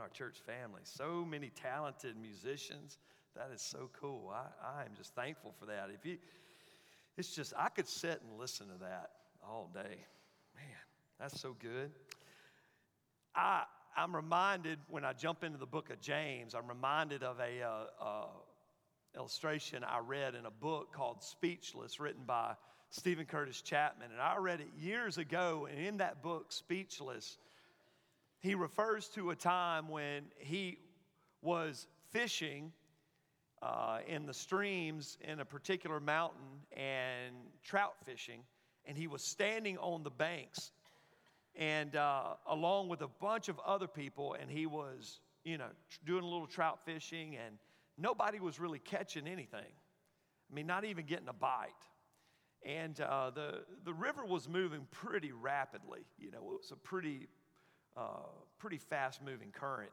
our church family. So many talented musicians. That is so cool. I, I am just thankful for that. If you, it's just, I could sit and listen to that all day. Man, that's so good. I, I'm reminded when I jump into the book of James, I'm reminded of a uh, uh, illustration I read in a book called Speechless, written by Steven Curtis Chapman. And I read it years ago, and in that book, Speechless, he refers to a time when he was fishing uh, in the streams in a particular mountain and trout fishing, and he was standing on the banks and uh, along with a bunch of other people, and he was, you know, doing a little trout fishing, and nobody was really catching anything. I mean, not even getting a bite. And uh, the, the river was moving pretty rapidly. You know, it was a pretty, uh, pretty fast moving current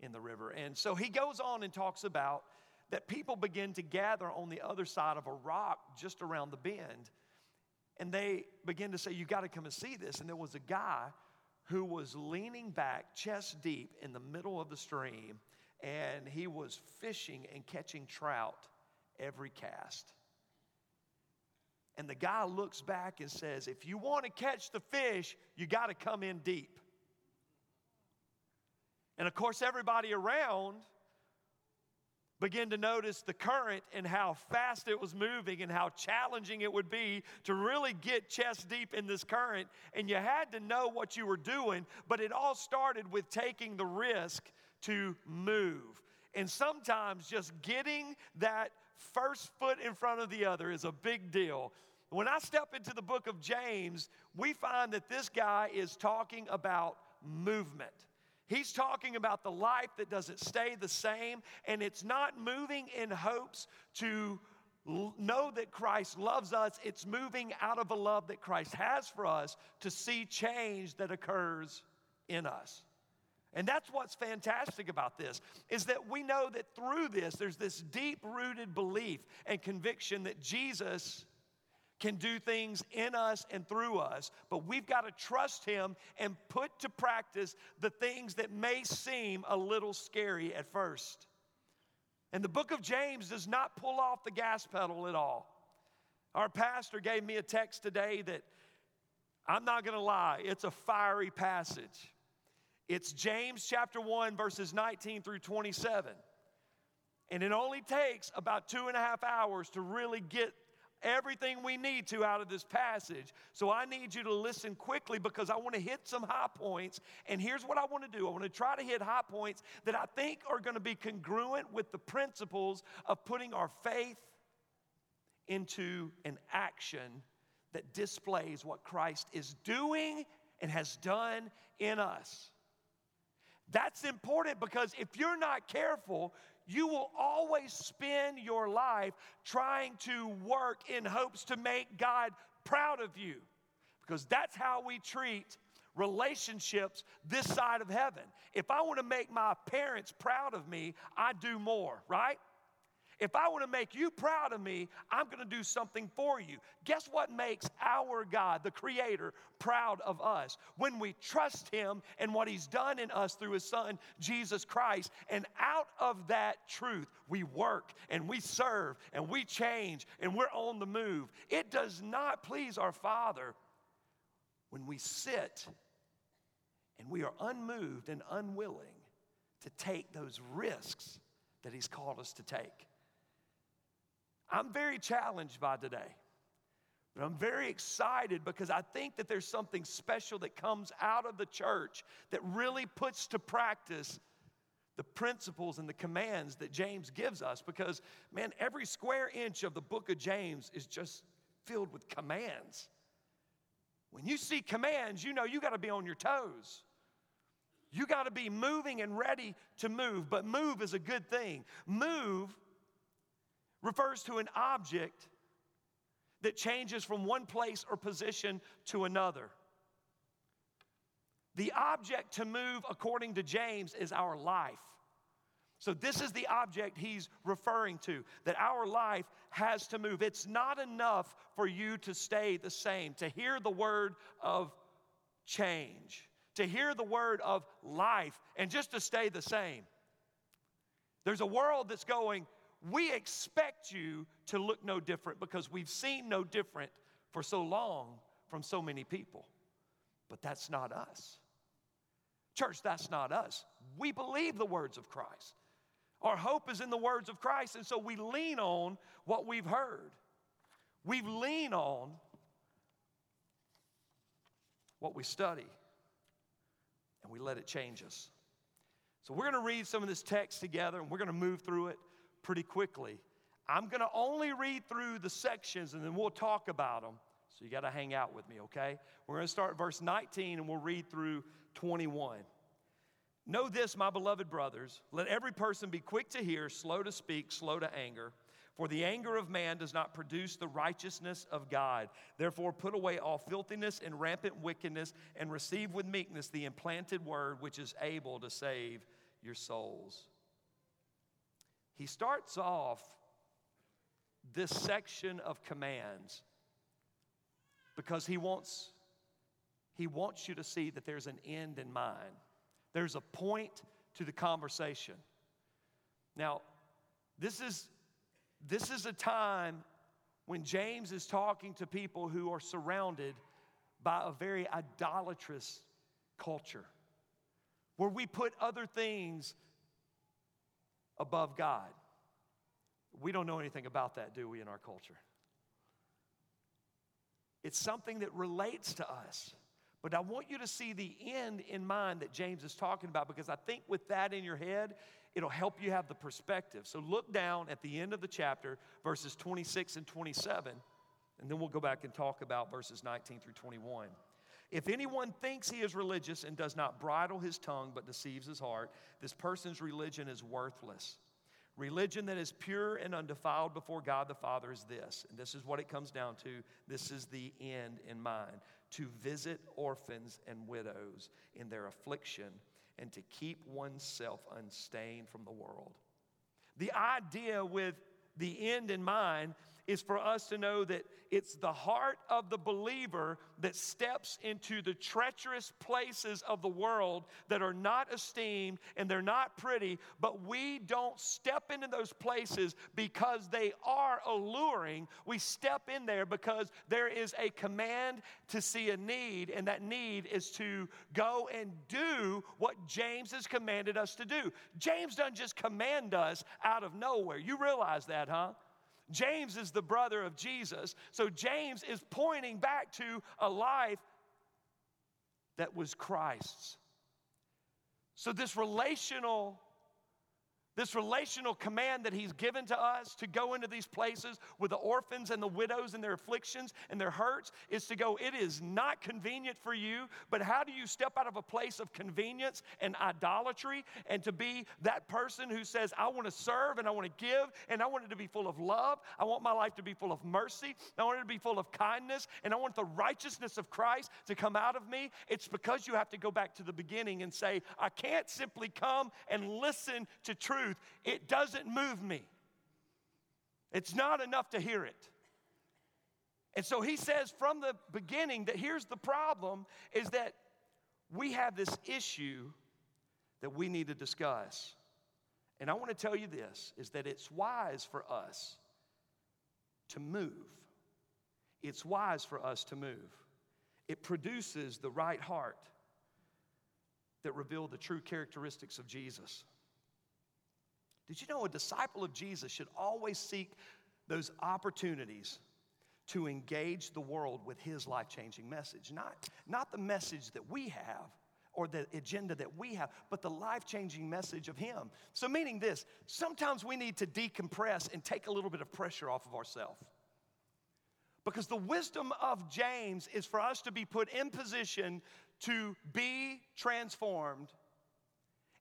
in the river. And so he goes on and talks about that people begin to gather on the other side of a rock just around the bend and they begin to say, You got to come and see this. And there was a guy who was leaning back chest deep in the middle of the stream, and he was fishing and catching trout every cast. And the guy looks back and says, If you want to catch the fish, you got to come in deep. And of course, everybody around began to notice the current and how fast it was moving and how challenging it would be to really get chest deep in this current. And you had to know what you were doing, but it all started with taking the risk to move. And sometimes just getting that first foot in front of the other is a big deal. When I step into the book of James, we find that this guy is talking about movement. He's talking about the life that doesn't stay the same, and it's not moving in hopes to know that Christ loves us. It's moving out of a love that Christ has for us to see change that occurs in us. And that's what's fantastic about this is that we know that through this there's this deep rooted belief and conviction that Jesus can do things in us and through us, but we've got to trust Him and put to practice the things that may seem a little scary at first. And the book of James does not pull off the gas pedal at all. Our pastor gave me a text today that I'm not going to lie, it's a fiery passage. It's James chapter 1, verses 19 through 27. And it only takes about two and a half hours to really get everything we need to out of this passage. So I need you to listen quickly because I want to hit some high points. And here's what I want to do I want to try to hit high points that I think are going to be congruent with the principles of putting our faith into an action that displays what Christ is doing and has done in us. That's important because if you're not careful, you will always spend your life trying to work in hopes to make God proud of you. Because that's how we treat relationships this side of heaven. If I want to make my parents proud of me, I do more, right? If I want to make you proud of me, I'm going to do something for you. Guess what makes our God, the Creator, proud of us? When we trust Him and what He's done in us through His Son, Jesus Christ. And out of that truth, we work and we serve and we change and we're on the move. It does not please our Father when we sit and we are unmoved and unwilling to take those risks that He's called us to take. I'm very challenged by today. But I'm very excited because I think that there's something special that comes out of the church that really puts to practice the principles and the commands that James gives us. Because, man, every square inch of the book of James is just filled with commands. When you see commands, you know you got to be on your toes. You got to be moving and ready to move, but move is a good thing. Move refers to an object that changes from one place or position to another. The object to move, according to James, is our life. So, this is the object he's referring to that our life has to move. It's not enough for you to stay the same, to hear the word of change, to hear the word of life and just to stay the same. There's a world that's going, we expect you to look no different because we've seen no different for so long from so many people. But that's not us. Church, that's not us. We believe the words of Christ. Our hope is in the words of Christ, and so we lean on what we've heard. We lean on what we study, and we let it change us. So, we're going to read some of this text together, and we're going to move through it pretty quickly. I'm going to only read through the sections, and then we'll talk about them. So, you got to hang out with me, okay? We're going to start verse 19, and we'll read through 21. Know this, my beloved brothers let every person be quick to hear, slow to speak, slow to anger. For the anger of man does not produce the righteousness of God. Therefore, put away all filthiness and rampant wickedness, and receive with meekness the implanted word which is able to save your souls. He starts off this section of commands because he wants, he wants you to see that there's an end in mind. There's a point to the conversation. Now, this is, this is a time when James is talking to people who are surrounded by a very idolatrous culture where we put other things above God. We don't know anything about that, do we, in our culture? It's something that relates to us. But I want you to see the end in mind that James is talking about because I think with that in your head, it'll help you have the perspective. So look down at the end of the chapter, verses 26 and 27, and then we'll go back and talk about verses 19 through 21. If anyone thinks he is religious and does not bridle his tongue but deceives his heart, this person's religion is worthless. Religion that is pure and undefiled before God the Father is this, and this is what it comes down to. This is the end in mind to visit orphans and widows in their affliction and to keep oneself unstained from the world. The idea with the end in mind is for us to know that it's the heart of the believer that steps into the treacherous places of the world that are not esteemed and they're not pretty, but we don't step into those places because they are alluring. We step in there because there is a command to see a need, and that need is to go and do what James has commanded us to do. James doesn't just command us out of nowhere. You realize that, huh? James is the brother of Jesus. So James is pointing back to a life that was Christ's. So, this relational this relational command that he's given to us to go into these places with the orphans and the widows and their afflictions and their hurts is to go, it is not convenient for you, but how do you step out of a place of convenience and idolatry and to be that person who says, I want to serve and I want to give and I want it to be full of love. I want my life to be full of mercy. I want it to be full of kindness and I want the righteousness of Christ to come out of me. It's because you have to go back to the beginning and say, I can't simply come and listen to truth truth, it doesn't move me. It's not enough to hear it. And so he says from the beginning that here's the problem is that we have this issue that we need to discuss. And I want to tell you this is that it's wise for us to move. It's wise for us to move. It produces the right heart that reveal the true characteristics of Jesus. Did you know a disciple of Jesus should always seek those opportunities to engage the world with his life changing message? Not, not the message that we have or the agenda that we have, but the life changing message of him. So, meaning this, sometimes we need to decompress and take a little bit of pressure off of ourselves. Because the wisdom of James is for us to be put in position to be transformed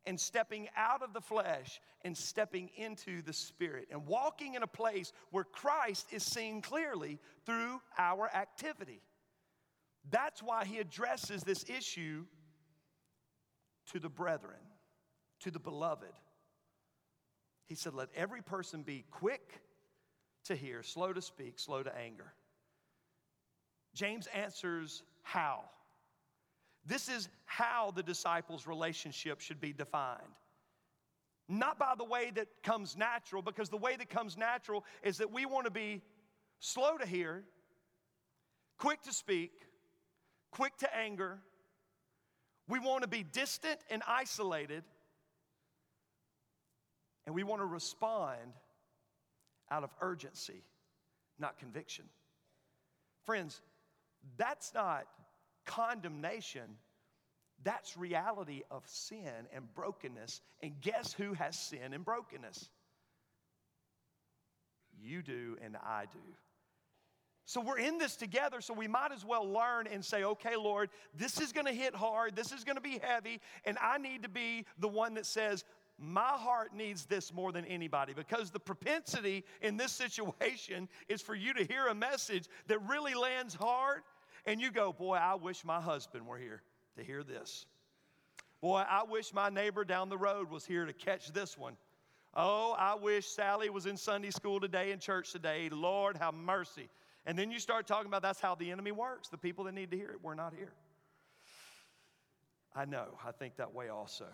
and stepping out of the flesh and stepping into the spirit and walking in a place where Christ is seen clearly through our activity. That's why he addresses this issue to the brethren, to the beloved. He said, Let every person be quick to hear, slow to speak, slow to anger. James answers how. This is how the disciples' relationship should be defined. Not by the way that comes natural, because the way that comes natural is that we want to be slow to hear, quick to speak, quick to anger. We want to be distant and isolated. And we want to respond out of urgency, not conviction. Friends, that's not condemnation. That's reality of sin and brokenness. And guess who has sin and brokenness? You do, and I do. So we're in this together, so we might as well learn and say, okay, Lord, this is gonna hit hard, this is gonna be heavy, and I need to be the one that says, my heart needs this more than anybody because the propensity in this situation is for you to hear a message that really lands hard and you go, Boy, I wish my husband were here to hear this. Boy, I wish my neighbor down the road was here to catch this one. Oh, I wish Sally was in Sunday school today in church today. Lord, have mercy. And then you start talking about that's how the enemy works. The people that need to hear it, we're not here. I know, I think that way also.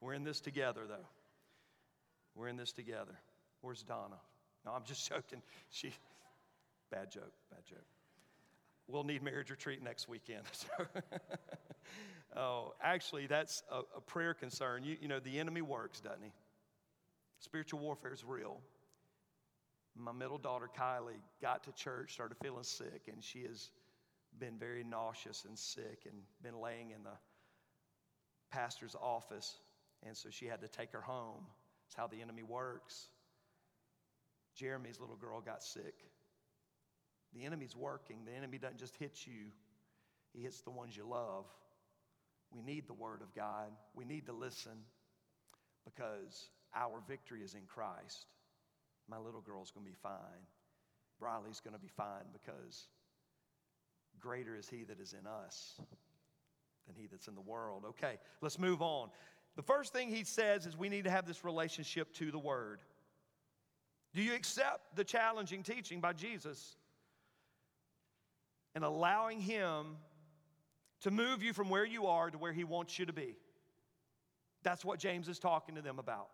We're in this together, though. We're in this together. Where's Donna? No, I'm just joking. She, bad joke, bad joke. We'll need marriage retreat next weekend. oh, actually, that's a, a prayer concern. You, you know, the enemy works, doesn't he? Spiritual warfare is real. My middle daughter, Kylie, got to church, started feeling sick, and she has been very nauseous and sick and been laying in the pastor's office and so she had to take her home. It's how the enemy works. Jeremy's little girl got sick. The enemy's working. The enemy doesn't just hit you, he hits the ones you love. We need the Word of God. We need to listen because our victory is in Christ. My little girl's going to be fine. Briley's going to be fine because greater is He that is in us than He that's in the world. Okay, let's move on. The first thing he says is we need to have this relationship to the Word. Do you accept the challenging teaching by Jesus and allowing Him to move you from where you are to where He wants you to be? That's what James is talking to them about.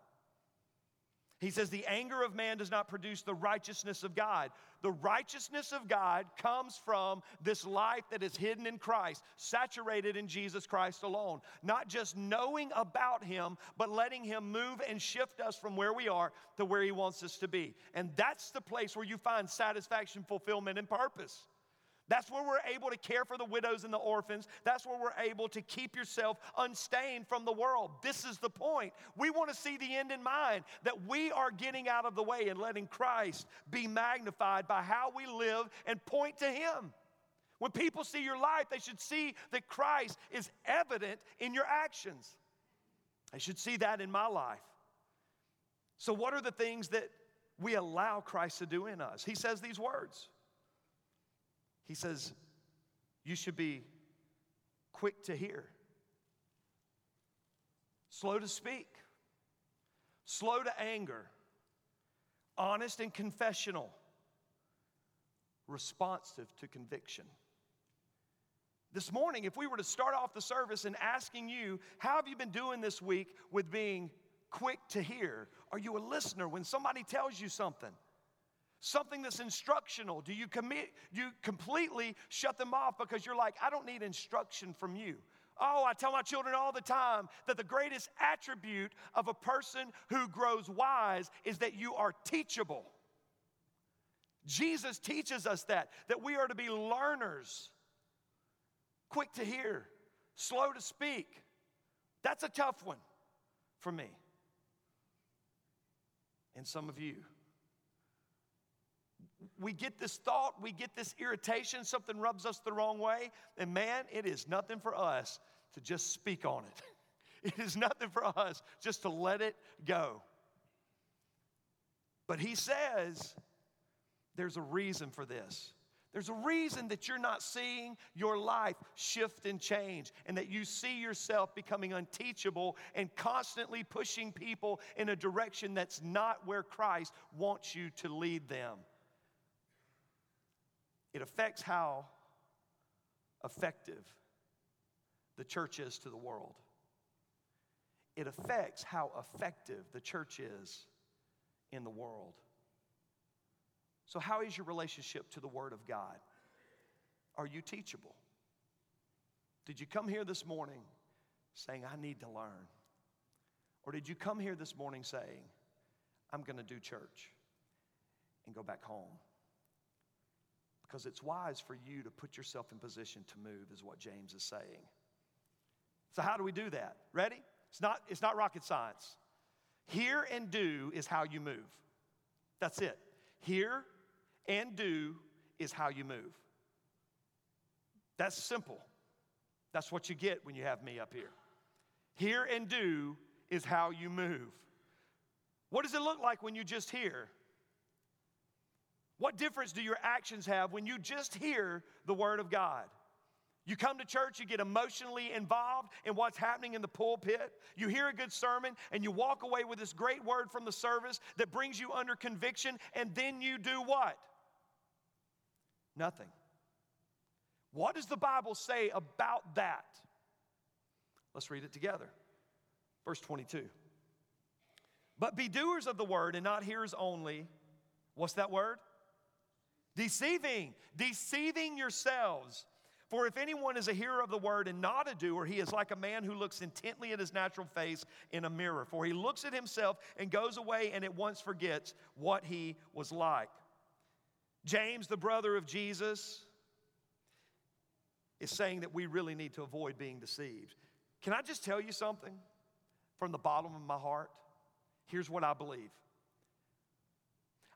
He says, The anger of man does not produce the righteousness of God. The righteousness of God comes from this life that is hidden in Christ, saturated in Jesus Christ alone. Not just knowing about Him, but letting Him move and shift us from where we are to where He wants us to be. And that's the place where you find satisfaction, fulfillment, and purpose. That's where we're able to care for the widows and the orphans. That's where we're able to keep yourself unstained from the world. This is the point. We want to see the end in mind that we are getting out of the way and letting Christ be magnified by how we live and point to Him. When people see your life, they should see that Christ is evident in your actions. They should see that in my life. So, what are the things that we allow Christ to do in us? He says these words. He says, You should be quick to hear, slow to speak, slow to anger, honest and confessional, responsive to conviction. This morning, if we were to start off the service and asking you, How have you been doing this week with being quick to hear? Are you a listener when somebody tells you something? Something that's instructional? Do you commit you completely shut them off because you're like, I don't need instruction from you? Oh, I tell my children all the time that the greatest attribute of a person who grows wise is that you are teachable. Jesus teaches us that, that we are to be learners, quick to hear, slow to speak. That's a tough one for me. And some of you we get this thought, we get this irritation, something rubs us the wrong way, and man, it is nothing for us to just speak on it. It is nothing for us just to let it go. But he says there's a reason for this. There's a reason that you're not seeing your life shift and change, and that you see yourself becoming unteachable and constantly pushing people in a direction that's not where Christ wants you to lead them. It affects how effective the church is to the world. It affects how effective the church is in the world. So, how is your relationship to the Word of God? Are you teachable? Did you come here this morning saying, I need to learn? Or did you come here this morning saying, I'm going to do church and go back home? Because it's wise for you to put yourself in position to move, is what James is saying. So, how do we do that? Ready? It's not, it's not rocket science. Hear and do is how you move. That's it. Hear and do is how you move. That's simple. That's what you get when you have me up here. Hear and do is how you move. What does it look like when you just hear? What difference do your actions have when you just hear the Word of God? You come to church, you get emotionally involved in what's happening in the pulpit. You hear a good sermon, and you walk away with this great word from the service that brings you under conviction, and then you do what? Nothing. What does the Bible say about that? Let's read it together. Verse 22. But be doers of the word and not hearers only. What's that word? Deceiving, deceiving yourselves. For if anyone is a hearer of the word and not a doer, he is like a man who looks intently at his natural face in a mirror. For he looks at himself and goes away and at once forgets what he was like. James, the brother of Jesus, is saying that we really need to avoid being deceived. Can I just tell you something from the bottom of my heart? Here's what I believe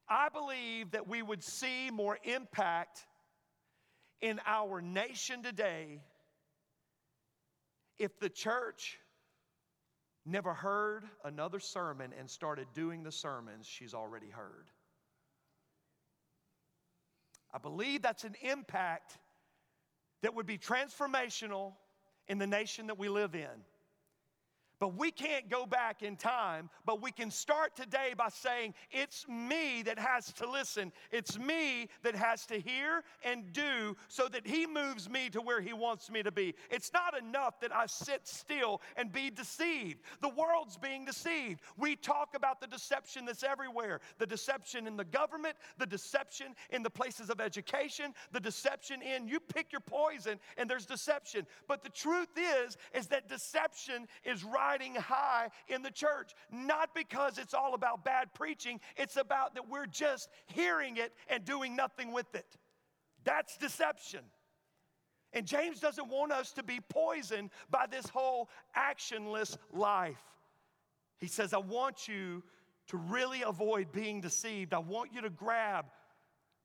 I believe that we would see more impact in our nation today if the church never heard another sermon and started doing the sermons she's already heard. I believe that's an impact that would be transformational in the nation that we live in. But we can't go back in time, but we can start today by saying, It's me that has to listen. It's me that has to hear and do so that He moves me to where He wants me to be. It's not enough that I sit still and be deceived. The world's being deceived. We talk about the deception that's everywhere the deception in the government, the deception in the places of education, the deception in you pick your poison and there's deception. But the truth is, is that deception is right riding high in the church. Not because it's all about bad preaching, it's about that we're just hearing it and doing nothing with it. That's deception. And James doesn't want us to be poisoned by this whole actionless life. He says, I want you to really avoid being deceived. I want you to grab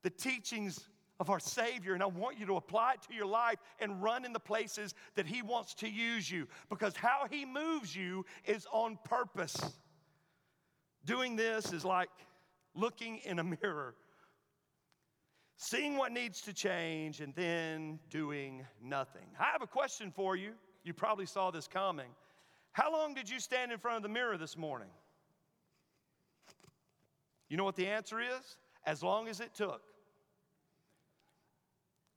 the teachings of our Savior, and I want you to apply it to your life and run in the places that He wants to use you because how He moves you is on purpose. Doing this is like looking in a mirror, seeing what needs to change, and then doing nothing. I have a question for you. You probably saw this coming. How long did you stand in front of the mirror this morning? You know what the answer is? As long as it took.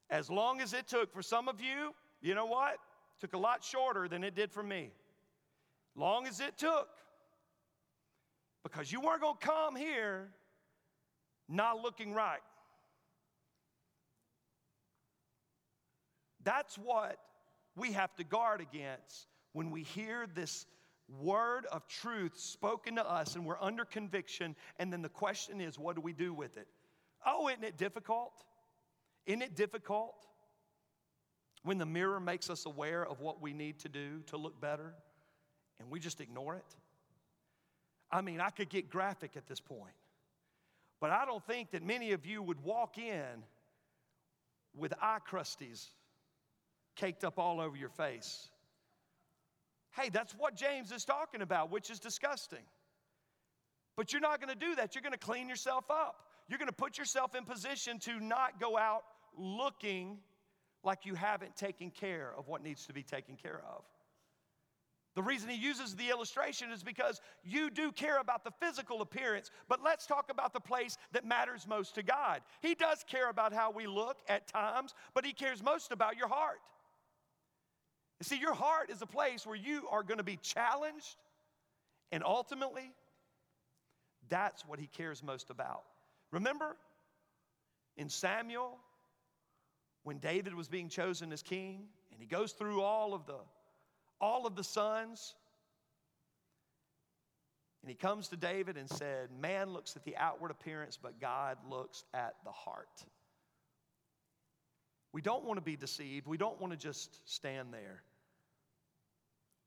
As long as it took for some of you, you know what? It took a lot shorter than it did for me. Long as it took. Because you weren't going to come here not looking right. That's what we have to guard against when we hear this word of truth spoken to us and we're under conviction. And then the question is, what do we do with it? Oh, isn't it difficult? Isn't it difficult when the mirror makes us aware of what we need to do to look better and we just ignore it? I mean, I could get graphic at this point, but I don't think that many of you would walk in with eye crusties caked up all over your face. Hey, that's what James is talking about, which is disgusting. But you're not going to do that. You're going to clean yourself up. You're going to put yourself in position to not go out looking like you haven't taken care of what needs to be taken care of. The reason he uses the illustration is because you do care about the physical appearance, but let's talk about the place that matters most to God. He does care about how we look at times, but he cares most about your heart. You see, your heart is a place where you are going to be challenged, and ultimately, that's what he cares most about. Remember in Samuel, when David was being chosen as king, and he goes through all of the all of the sons, and he comes to David and said, Man looks at the outward appearance, but God looks at the heart. We don't want to be deceived. We don't want to just stand there.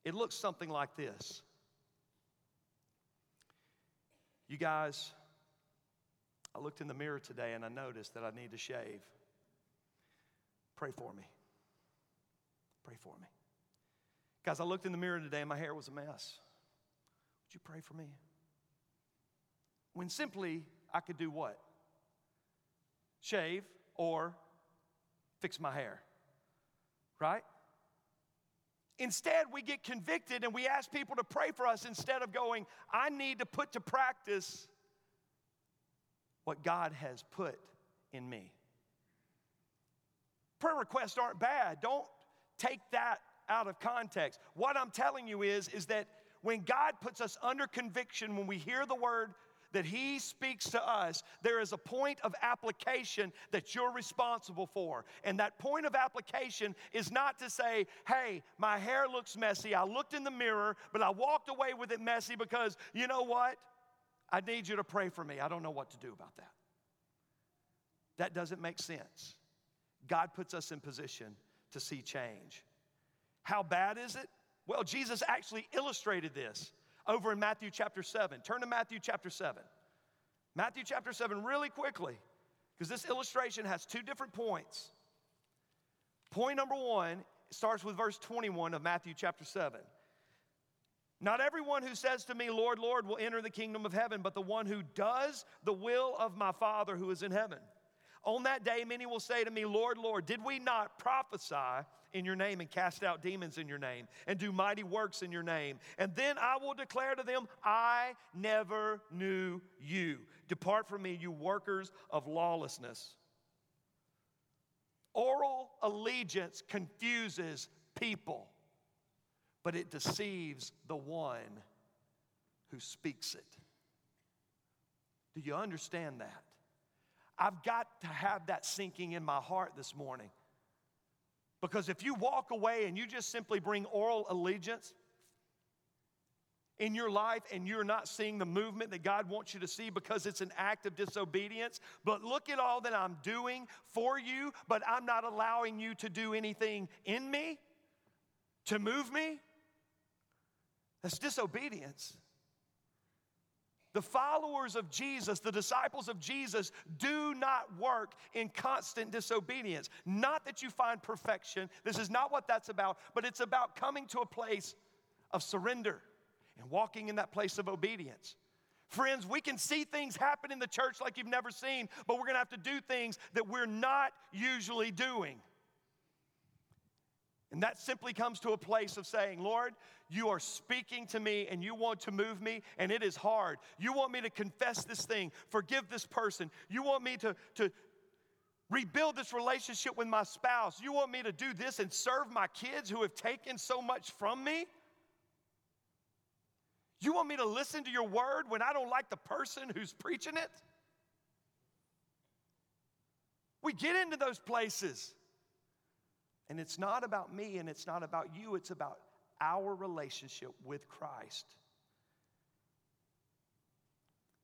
It looks something like this. You guys, I looked in the mirror today and I noticed that I need to shave. Pray for me. Pray for me. Guys, I looked in the mirror today and my hair was a mess. Would you pray for me? When simply I could do what? Shave or fix my hair, right? Instead, we get convicted and we ask people to pray for us instead of going, I need to put to practice what God has put in me. Prayer requests aren't bad. Don't take that out of context. What I'm telling you is, is that when God puts us under conviction, when we hear the word that He speaks to us, there is a point of application that you're responsible for. And that point of application is not to say, hey, my hair looks messy. I looked in the mirror, but I walked away with it messy because you know what? I need you to pray for me. I don't know what to do about that. That doesn't make sense. God puts us in position to see change. How bad is it? Well, Jesus actually illustrated this over in Matthew chapter 7. Turn to Matthew chapter 7. Matthew chapter 7, really quickly, because this illustration has two different points. Point number one starts with verse 21 of Matthew chapter 7. Not everyone who says to me, Lord, Lord, will enter the kingdom of heaven, but the one who does the will of my Father who is in heaven. On that day, many will say to me, Lord, Lord, did we not prophesy in your name and cast out demons in your name and do mighty works in your name? And then I will declare to them, I never knew you. Depart from me, you workers of lawlessness. Oral allegiance confuses people, but it deceives the one who speaks it. Do you understand that? I've got to have that sinking in my heart this morning. Because if you walk away and you just simply bring oral allegiance in your life and you're not seeing the movement that God wants you to see because it's an act of disobedience, but look at all that I'm doing for you, but I'm not allowing you to do anything in me to move me, that's disobedience. The followers of Jesus, the disciples of Jesus, do not work in constant disobedience. Not that you find perfection, this is not what that's about, but it's about coming to a place of surrender and walking in that place of obedience. Friends, we can see things happen in the church like you've never seen, but we're gonna have to do things that we're not usually doing. And that simply comes to a place of saying, Lord, you are speaking to me and you want to move me, and it is hard. You want me to confess this thing, forgive this person. You want me to, to rebuild this relationship with my spouse. You want me to do this and serve my kids who have taken so much from me? You want me to listen to your word when I don't like the person who's preaching it? We get into those places. And it's not about me and it's not about you, it's about our relationship with Christ.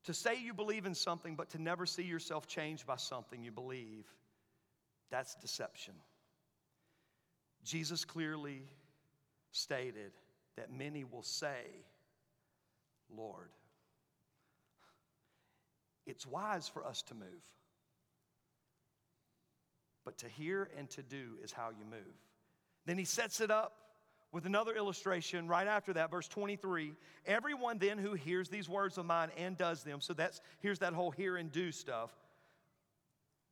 To say you believe in something, but to never see yourself changed by something you believe, that's deception. Jesus clearly stated that many will say, Lord. It's wise for us to move. But to hear and to do is how you move. Then he sets it up with another illustration right after that, verse 23. Everyone then who hears these words of mine and does them, so that's here's that whole hear and do stuff.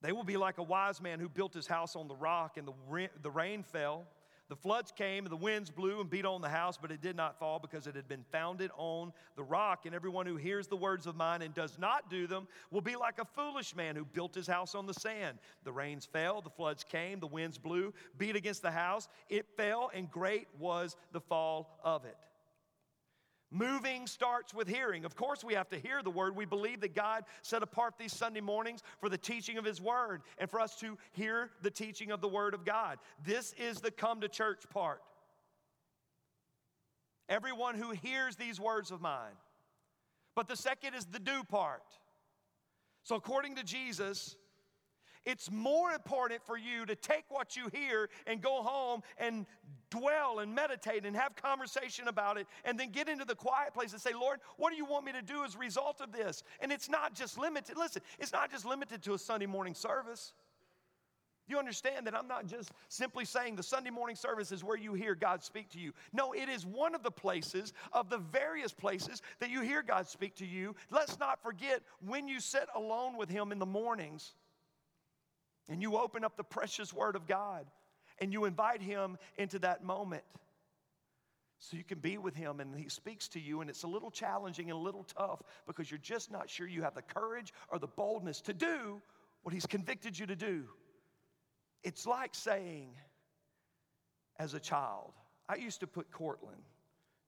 They will be like a wise man who built his house on the rock, and the the rain fell, The floods came, and the winds blew and beat on the house, but it did not fall because it had been founded on the rock. And everyone who hears the words of mine and does not do them will be like a foolish man who built his house on the sand. The rains fell, the floods came, the winds blew, beat against the house. It fell, and great was the fall of it. Moving starts with hearing. Of course, we have to hear the word. We believe that God set apart these Sunday mornings for the teaching of His word and for us to hear the teaching of the word of God. This is the come to church part. Everyone who hears these words of mine. But the second is the do part. So, according to Jesus, it's more important for you to take what you hear and go home and dwell and meditate and have conversation about it and then get into the quiet place and say, Lord, what do you want me to do as a result of this? And it's not just limited, listen, it's not just limited to a Sunday morning service. You understand that I'm not just simply saying the Sunday morning service is where you hear God speak to you. No, it is one of the places, of the various places that you hear God speak to you. Let's not forget when you sit alone with Him in the mornings and you open up the precious Word of God and you invite Him into that moment so you can be with Him and He speaks to you. And it's a little challenging and a little tough because you're just not sure you have the courage or the boldness to do what He's convicted you to do. It's like saying, as a child, I used to put Cortland,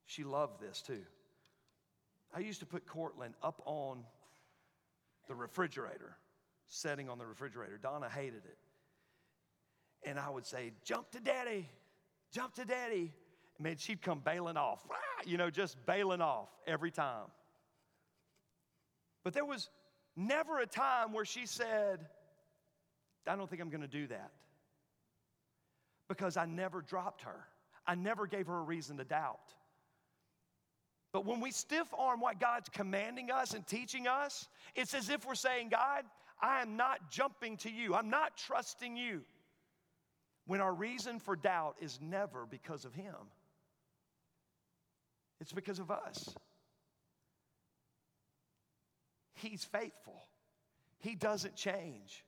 she loved this too. I used to put Cortland up on the refrigerator setting on the refrigerator. Donna hated it. And I would say, Jump to daddy, jump to daddy. And man, she'd come bailing off, you know, just bailing off every time. But there was never a time where she said, I don't think I'm going to do that. Because I never dropped her, I never gave her a reason to doubt. But when we stiff arm what God's commanding us and teaching us, it's as if we're saying, God, I am not jumping to you, I'm not trusting you. When our reason for doubt is never because of Him, it's because of us. He's faithful, He doesn't change.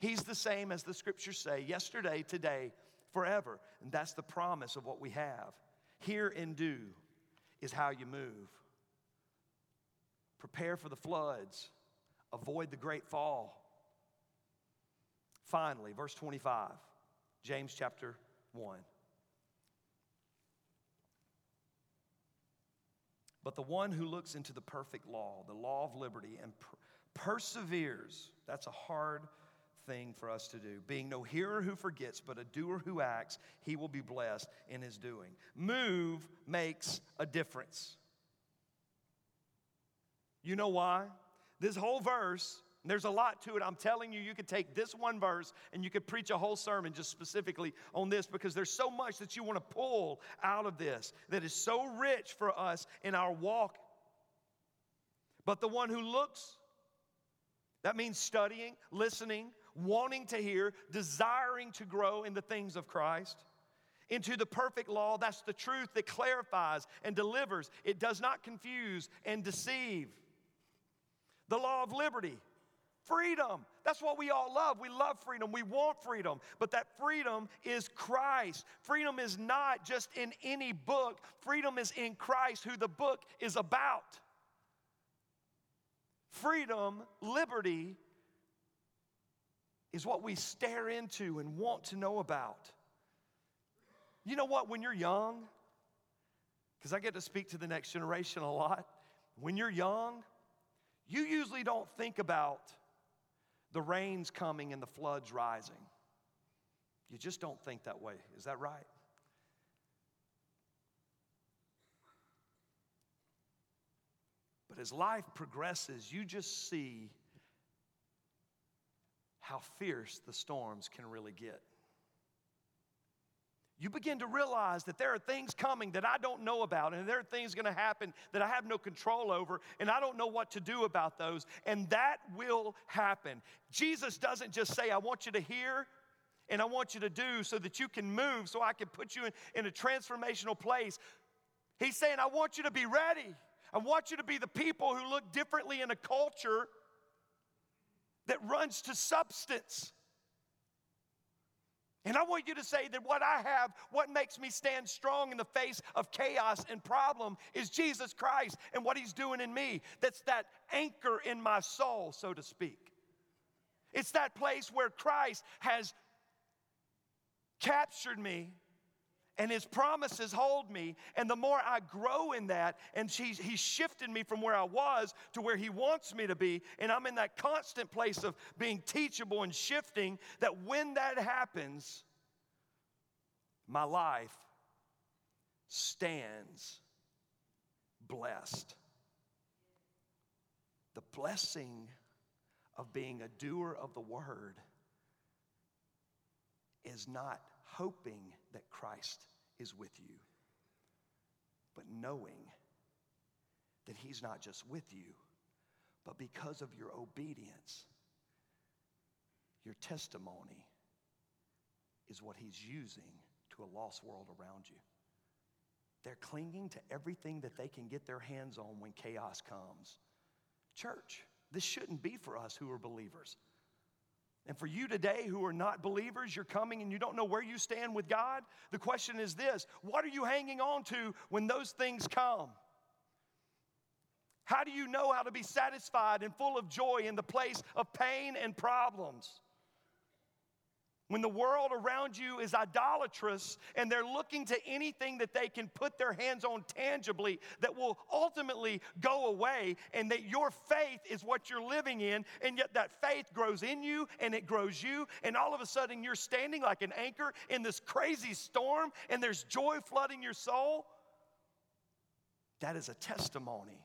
He's the same as the scriptures say yesterday, today, forever. And that's the promise of what we have. Hear and do is how you move. Prepare for the floods avoid the great fall. Finally, verse 25, James chapter 1. But the one who looks into the perfect law, the law of liberty, and per- perseveres, that's a hard thing for us to do. Being no hearer who forgets, but a doer who acts, he will be blessed in his doing. Move makes a difference. You know why? This whole verse, there's a lot to it. I'm telling you, you could take this one verse and you could preach a whole sermon just specifically on this because there's so much that you want to pull out of this that is so rich for us in our walk. But the one who looks, that means studying, listening, wanting to hear, desiring to grow in the things of Christ into the perfect law. That's the truth that clarifies and delivers. It does not confuse and deceive the law of liberty, freedom. That's what we all love. We love freedom. We want freedom. But that freedom is Christ. Freedom is not just in any book, freedom is in Christ, who the book is about. Freedom, liberty, is what we stare into and want to know about. You know what? When you're young, because I get to speak to the next generation a lot, when you're young, you usually don't think about the rains coming and the floods rising. You just don't think that way. Is that right? But as life progresses, you just see how fierce the storms can really get you begin to realize that there are things coming that I don't know about, and there are things going to happen that I have no control over, and I don't know what to do about those, and that will happen. Jesus doesn't just say, I want you to hear and I want you to do so that you can move, so I can put you in, in a transformational place. He's saying, I want you to be ready. I want you to be the people who look differently in a culture that runs to substance And I want you to say that what I have, what makes me stand strong in the face of chaos and problem is Jesus Christ and what He's doing in me. That's that anchor in my soul, so to speak. It's that place where Christ has captured me and his promises hold me. And the more I grow in that, and he's, he's shifted me from where I was to where he wants me to be, and I'm in that constant place of being teachable and shifting, that when that happens, my life stands blessed. The blessing of being a doer of the word is not hoping that Christ is with you, but knowing that He's not just with you, but because of your obedience, your testimony is what He's using to a lost world around you. They're clinging to everything that they can get their hands on when chaos comes. Church, this shouldn't be for us who are believers. And for you today who are not believers, you're coming and you don't know where you stand with God. The question is this what are you hanging on to when those things come? How do you know how to be satisfied and full of joy in the place of pain and problems? When the world around you is idolatrous and they're looking to anything that they can put their hands on tangibly that will ultimately go away, and that your faith is what you're living in, and yet that faith grows in you and it grows you, and all of a sudden you're standing like an anchor in this crazy storm and there's joy flooding your soul. That is a testimony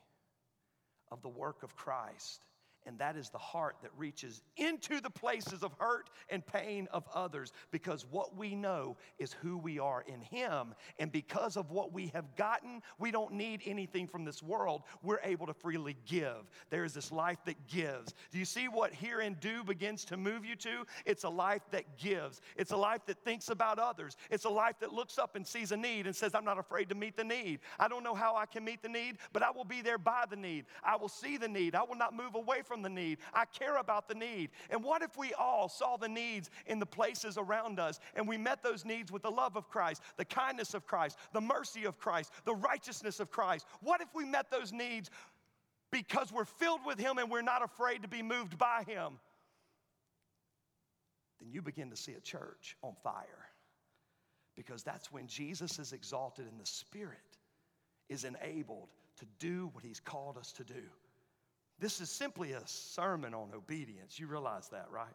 of the work of Christ and that is the heart that reaches into the places of hurt and pain of others because what we know is who we are in Him. And because of what we have gotten, we don't need anything from this world. We're able to freely give. There is this life that gives. Do you see what Hear and Do begins to move you to? It's a life that gives, it's a life that thinks about others, it's a life that looks up and sees a need and says, I'm not afraid to meet the need. I don't know how I can meet the need, but I will be there by the need. I will see the need. I will not move away from from the need. I care about the need. And what if we all saw the needs in the places around us and we met those needs with the love of Christ, the kindness of Christ, the mercy of Christ, the righteousness of Christ? What if we met those needs because we're filled with Him and we're not afraid to be moved by Him? Then you begin to see a church on fire because that's when Jesus is exalted and the Spirit is enabled to do what He's called us to do. This is simply a sermon on obedience. You realize that, right?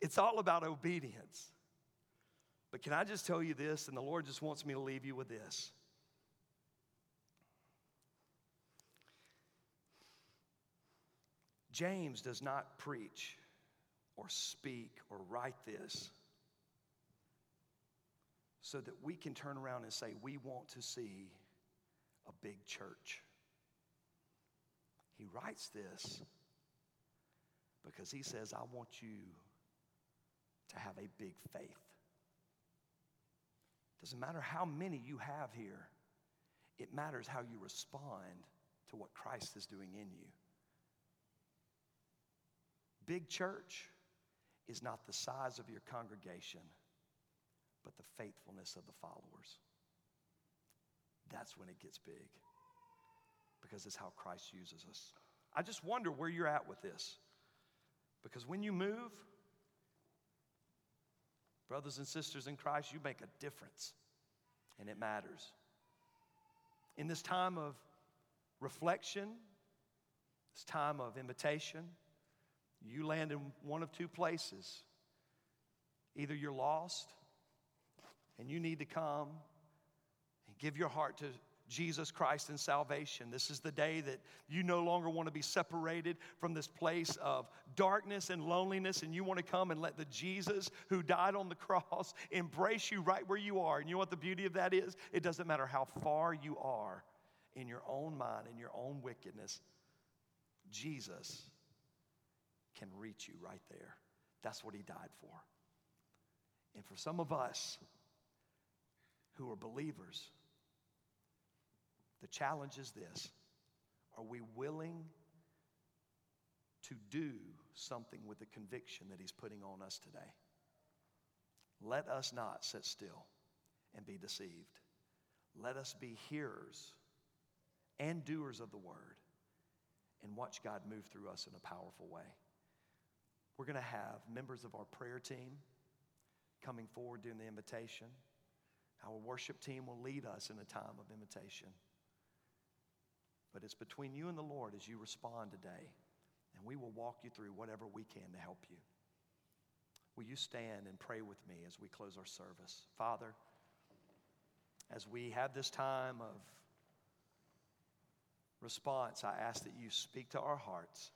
It's all about obedience. But can I just tell you this? And the Lord just wants me to leave you with this. James does not preach or speak or write this so that we can turn around and say, we want to see a big church. He writes this because he says, I want you to have a big faith. Doesn't matter how many you have here, it matters how you respond to what Christ is doing in you. Big church is not the size of your congregation, but the faithfulness of the followers. That's when it gets big because it's how Christ uses us. I just wonder where you're at with this. Because when you move, brothers and sisters in Christ, you make a difference and it matters. In this time of reflection, this time of invitation, you land in one of two places. Either you're lost and you need to come and give your heart to Jesus Christ and salvation. This is the day that you no longer want to be separated from this place of darkness and loneliness, and you want to come and let the Jesus who died on the cross embrace you right where you are. And you know what the beauty of that is? It doesn't matter how far you are in your own mind, in your own wickedness, Jesus can reach you right there. That's what he died for. And for some of us who are believers, the challenge is this Are we willing to do something with the conviction that He's putting on us today? Let us not sit still and be deceived. Let us be hearers and doers of the word and watch God move through us in a powerful way. We're going to have members of our prayer team coming forward doing the invitation. Our worship team will lead us in a time of invitation. But it's between you and the Lord as you respond today, and we will walk you through whatever we can to help you. Will you stand and pray with me as we close our service? Father, as we have this time of response, I ask that you speak to our hearts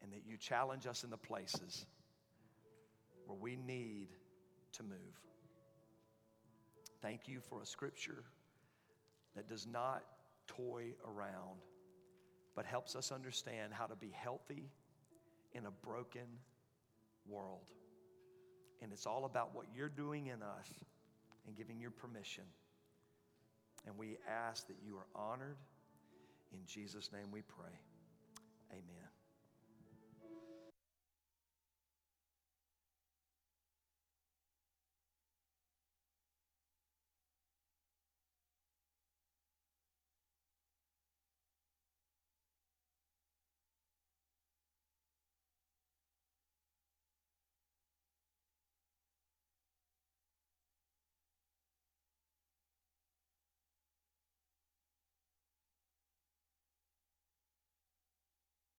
and that you challenge us in the places where we need to move. Thank you for a scripture that does not toy around, but helps us understand how to be healthy in a broken world. And it's all about what you're doing in us and giving your permission. And we ask that you are honored. In Jesus' name we pray. Amen.